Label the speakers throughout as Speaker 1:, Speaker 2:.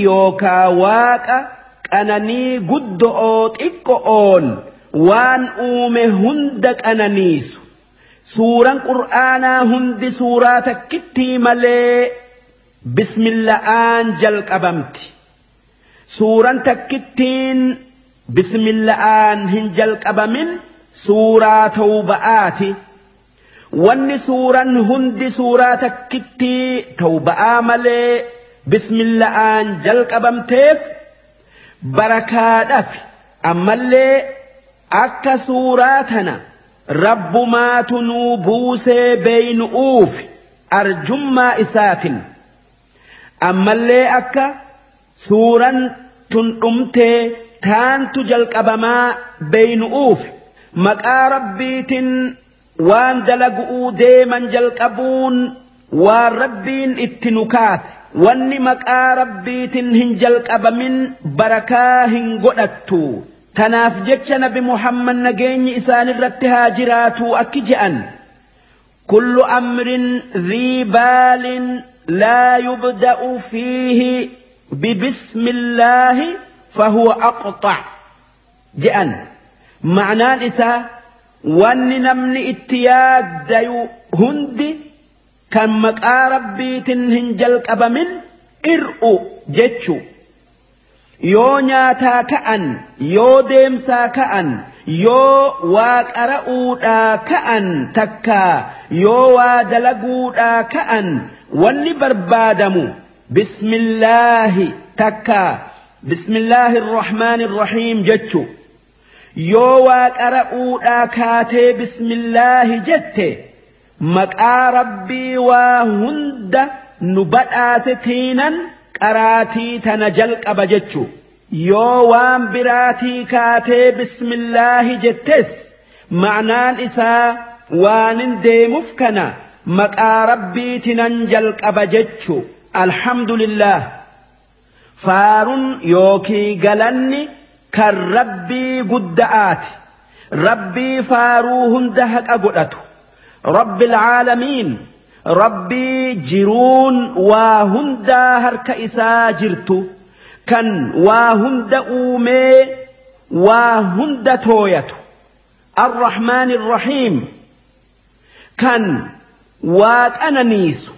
Speaker 1: yookaa waaqa qananii guddo'oo xiqqo'oon waan uume hunda qananiisu. Suuraan qur'aanaa hundi suuraa takkittii malee bismilla'aan jalqabamti. Suuraan takkittiin bismilla'aan hin jalqabamin suuraa tawba'aati. Wanni suuraan hundi suuraa takkittii tawba'aa malee bismilla'aan jalqabamteef barakaadhaaf ammallee akka suuraa tana rabbumaatu nuu buusee beeynu'uuf arjummaa isaatin. Ammallee akka suuraan tun dhumtee taantu jalqabamaa beeynu'uuf maqaa rabbiitin waan dalagu'uu deeman jalqabuun waan rabbiin itti nu kaase wanni maqaa rabbiitin hin jalqabamin barakaa hin godhattu tanaaf jecha nabi muhammad nageenyi isaanirratti haa jiraatu akki je'an kullu amrin dhii baalin laa yubda'u fiihi bibismillaahi fahuwa aqxac je'an ma'naan isaa wanni namni itti yaaddayu hundi kan maqaa rabbiitin hin jalqabamin ir'u jechu. Yoo nyaataa ka'an yoo deemsaa ka'an yoo waa qara'uudhaa ka'an takkaa yoo waa dalaguudhaa ka'an wanni barbaadamu bismillaahi takkaa bismillaahi irrahmaani irrahiim jechu. Yoo waa qara'uudhaa kaatee bismillaahi jette maqaa rabbii waa hunda nu badhaase tiinan qaraatii tana jalqaba jechu. Yoo waan biraatii kaatee bismillaahi jettes ma'naan isaa waanin deemuuf kana maqaa rabbii tinan jalqaba jechu. Alhamdulillah. Faarun yookii galanni kan rabbii gudda'aati. Rabbii faaruu hunda haqa godhatu رب العالمين. ربي جرون وهندا هرك إسا جرت كان وهند أومي وهند تويت الرحمن الرحيم. كان واك أنانيس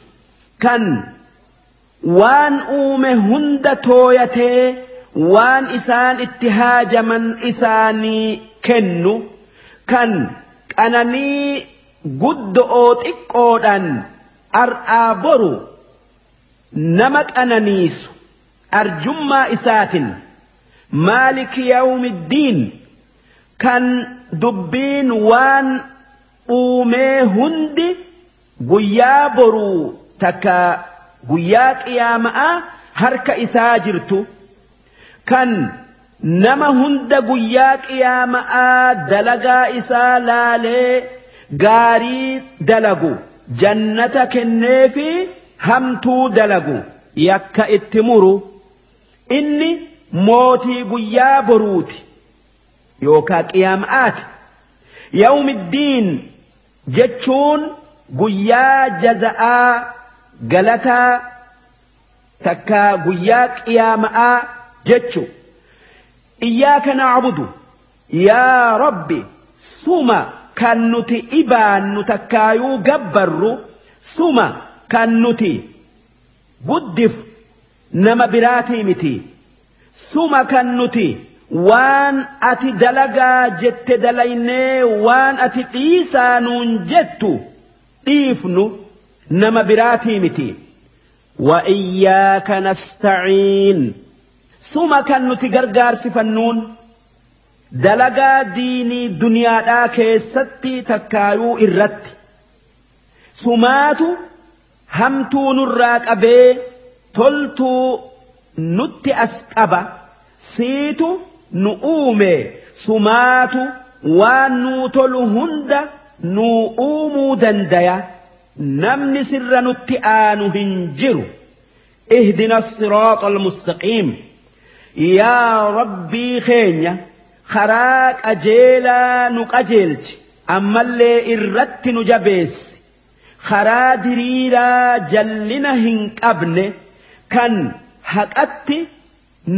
Speaker 1: كان وان أومي هند تويته وان إسان اتهاج من إساني كنو. كان أناني guddo'oo xiqqoodhaan ar'aa boru nama qananiisu arjummaa isaatin maaliki yawmiddiin kan dubbiin waan uumee hundi guyyaa boruu takka guyyaa qiyaama'aa harka isaa jirtu kan nama hunda guyyaa qiyaama'aa dalagaa isaa laalee gaarii dalagu jannata kenneefi hamtuu dalagu yakka itti muru. Inni mootii guyyaa boruuti yookaa qiyaama'aati yawmiddiin jechuun guyyaa jaza'aa galataa takkaa guyyaa qiyaama'aa jechu. Iyyaaka na'budu yaa rabbi suma kan nuti ibaannu takkaayuu gabbarru suma kan nuti guddif nama biraatii miti suma kan nuti waan ati dalagaa jette dalaynee waan ati dhiisaa nuun jettu dhiifnu nama biraatii miti وإياك نستعين ثم كان نتقر قارسفنون dalagaa diinii duniyaadhaa keessatti takkaayuu irratti. Sumaatu hamtuu nurraa qabee toltuu nutti as qaba. Siitu nu uume. Sumaatu waan nuu tolu hunda nuu uumuu dandaya. Namni sirra nutti aanu hin jiru. Ihdina siraaxa almustaqiim yaa rabbii keenya karaa qajeelaa nu qajeelchi ammallee irratti nu jabeessi karaa diriiraa jallina hin qabne kan haqatti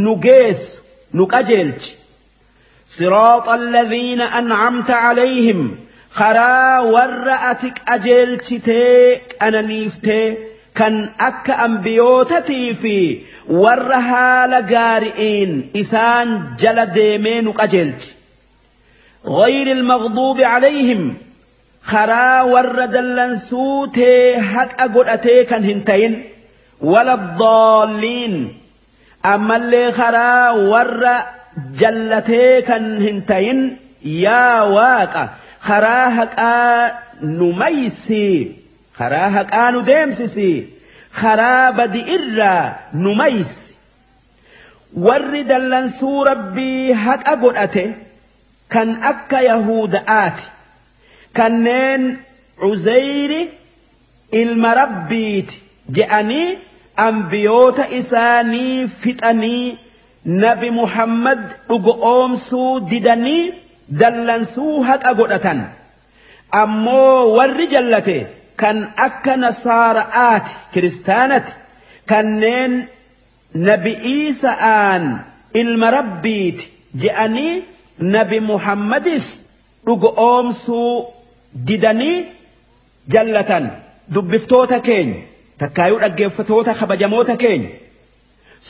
Speaker 1: nu geessu nu qajeelchi صراط الذين أنعمت عليهم خرا ورأتك أجلتك أنا نيفتي كان أكا ambiyootatii في ورها لقارئين إسان isaan jala قجلت. غير المغضوب عليهم خرا ورد دلنسوتي حق أقول كان هنتين ولا الضالين. أما اللي خرا ور جلتي كان هنتين يا واقع خرا حق نميسي. Deemsisii karaa badi irraa nu maysi warri dallansuu rabbii haqa godhate kan akka yahuda'aati kanneen cuzeyri ilma rabbiiti je'anii ambiyoota isaanii fixanii nabi muhammad dhugoomsuu didanii dallansuu haqa godhatan ammoo warri jallate kan akka nasaara'aati kiristaanati kanneen nabi iisa'aan ilma rabbiiti je'anii nabi muhammadis dhugoomsuu didanii jallatan dubbiftoota keenya takkaayuu dhaggeeffatoota kabajamoota keenya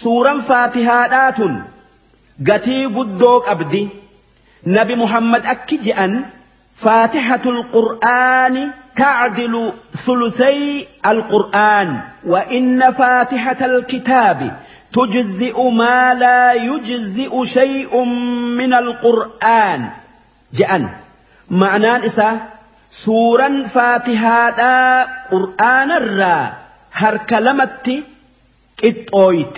Speaker 1: suuraan faatihaadhaa tun gatii guddoo qabdi nabi muhammad akki je'an faatihatul qur'aani تعدل ثلثي القرآن وإن فاتحة الكتاب تجزئ ما لا يجزئ شيء من القرآن. جأن معنى إسا سورا فاتحة قرآن الرا هركلمت قطويت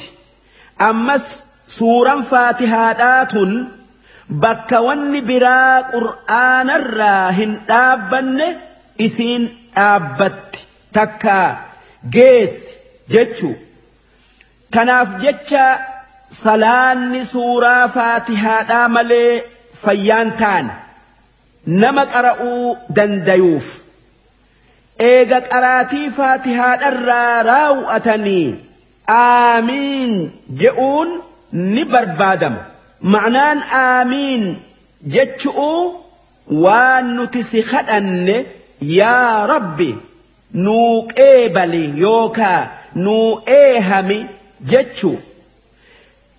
Speaker 1: أمس سورا فاتحة bakka wanni biraa qur'aanarraa hin dhaabbanne isiin dhaabbatti. Takka geessi jechuu. Kanaaf jecha salaanni suuraa faatihaadhaa malee fayyaan taane. Nama qara'uu dandayuuf. Eega qaraatii faatihaadharraa raawwatanii aamiin je'uun ni barbaadama ma'anaan aamiin jechu'uu waan nuti si kadhanne yaa rabbi nuu qeebali yookaa nuu eehami jechuu.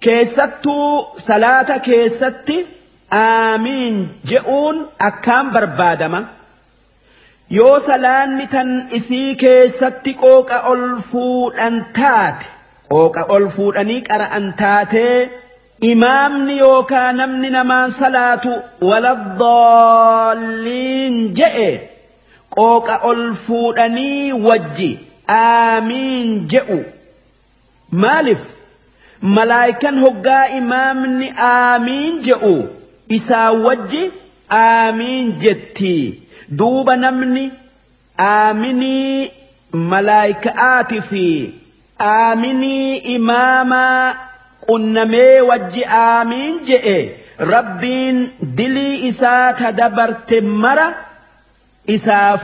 Speaker 1: Keessattuu salaata keessatti aamiin je'uun akkaan barbaadama. Yoo salaanni tan isii keessatti qooqa ol fuudhan taate qooqa ol fuudhanii qara'an taatee imaamni yookaa namni namaan salaatu waladdaalliin je'e qooqa ol fuudhanii wajji aamiin je'u. Maaliif? Malaayikan hoggaa imaamni aamiin je'u isaa wajji aamiin jetti. Duuba namni aaminii malaayika'aati fi aaminii imaamaa qunnamee wajji aamiin je'e rabbiin dilii isaa tadabarte mara isaaf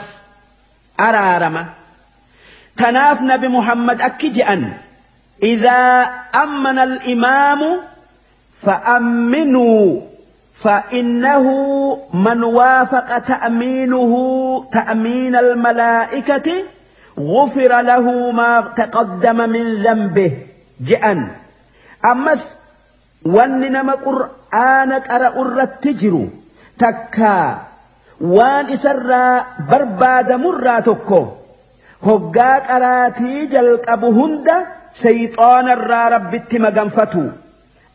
Speaker 1: araarama kanaaf nabi muhammad akki je'an إذا أمن الإمام فأمنوا فإنه من وافق تأمينه تأمين الملائكة غفر له ما تقدم من ذنبه جأن أمس وننما قرآن قرأ الرتجر تكا وان إسرى برباد مرى تكو هقا قراتي جلق أبو هند شيطان الرى رب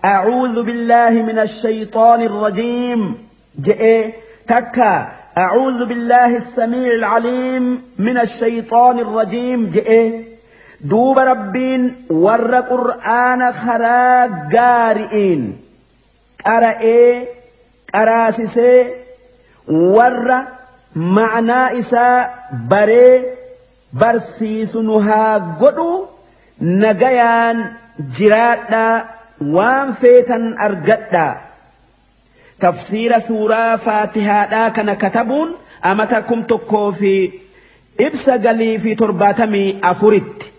Speaker 1: أعوذ بالله من الشيطان الرجيم جئ تكا أعوذ بالله السميع العليم من الشيطان الرجيم جئ duuba rabbiin warra qur'aana karaa gaari'iin qara'ee qaraasisee warra ma'anaa isaa baree barsiisu nu haa godhu nagayaan jiraadhaa waan feetan argadhaa. Tafsiira suuraa faatihaadhaa kana katabuun amata kum tokkoo fi dhibsa galii fi torbaatamii afuritti.